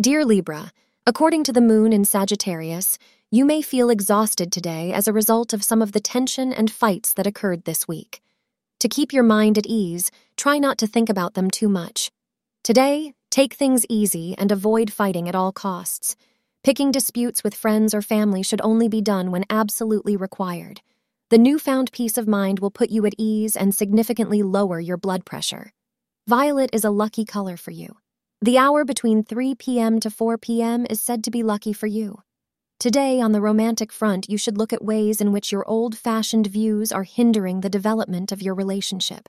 Dear Libra, according to the moon in Sagittarius, you may feel exhausted today as a result of some of the tension and fights that occurred this week. To keep your mind at ease, try not to think about them too much. Today, take things easy and avoid fighting at all costs. Picking disputes with friends or family should only be done when absolutely required. The newfound peace of mind will put you at ease and significantly lower your blood pressure. Violet is a lucky color for you. The hour between 3 p.m. to 4 p.m. is said to be lucky for you. Today, on the romantic front, you should look at ways in which your old fashioned views are hindering the development of your relationship.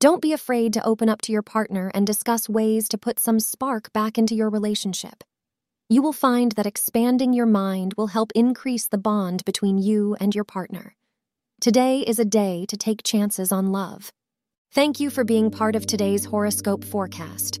Don't be afraid to open up to your partner and discuss ways to put some spark back into your relationship. You will find that expanding your mind will help increase the bond between you and your partner. Today is a day to take chances on love. Thank you for being part of today's horoscope forecast.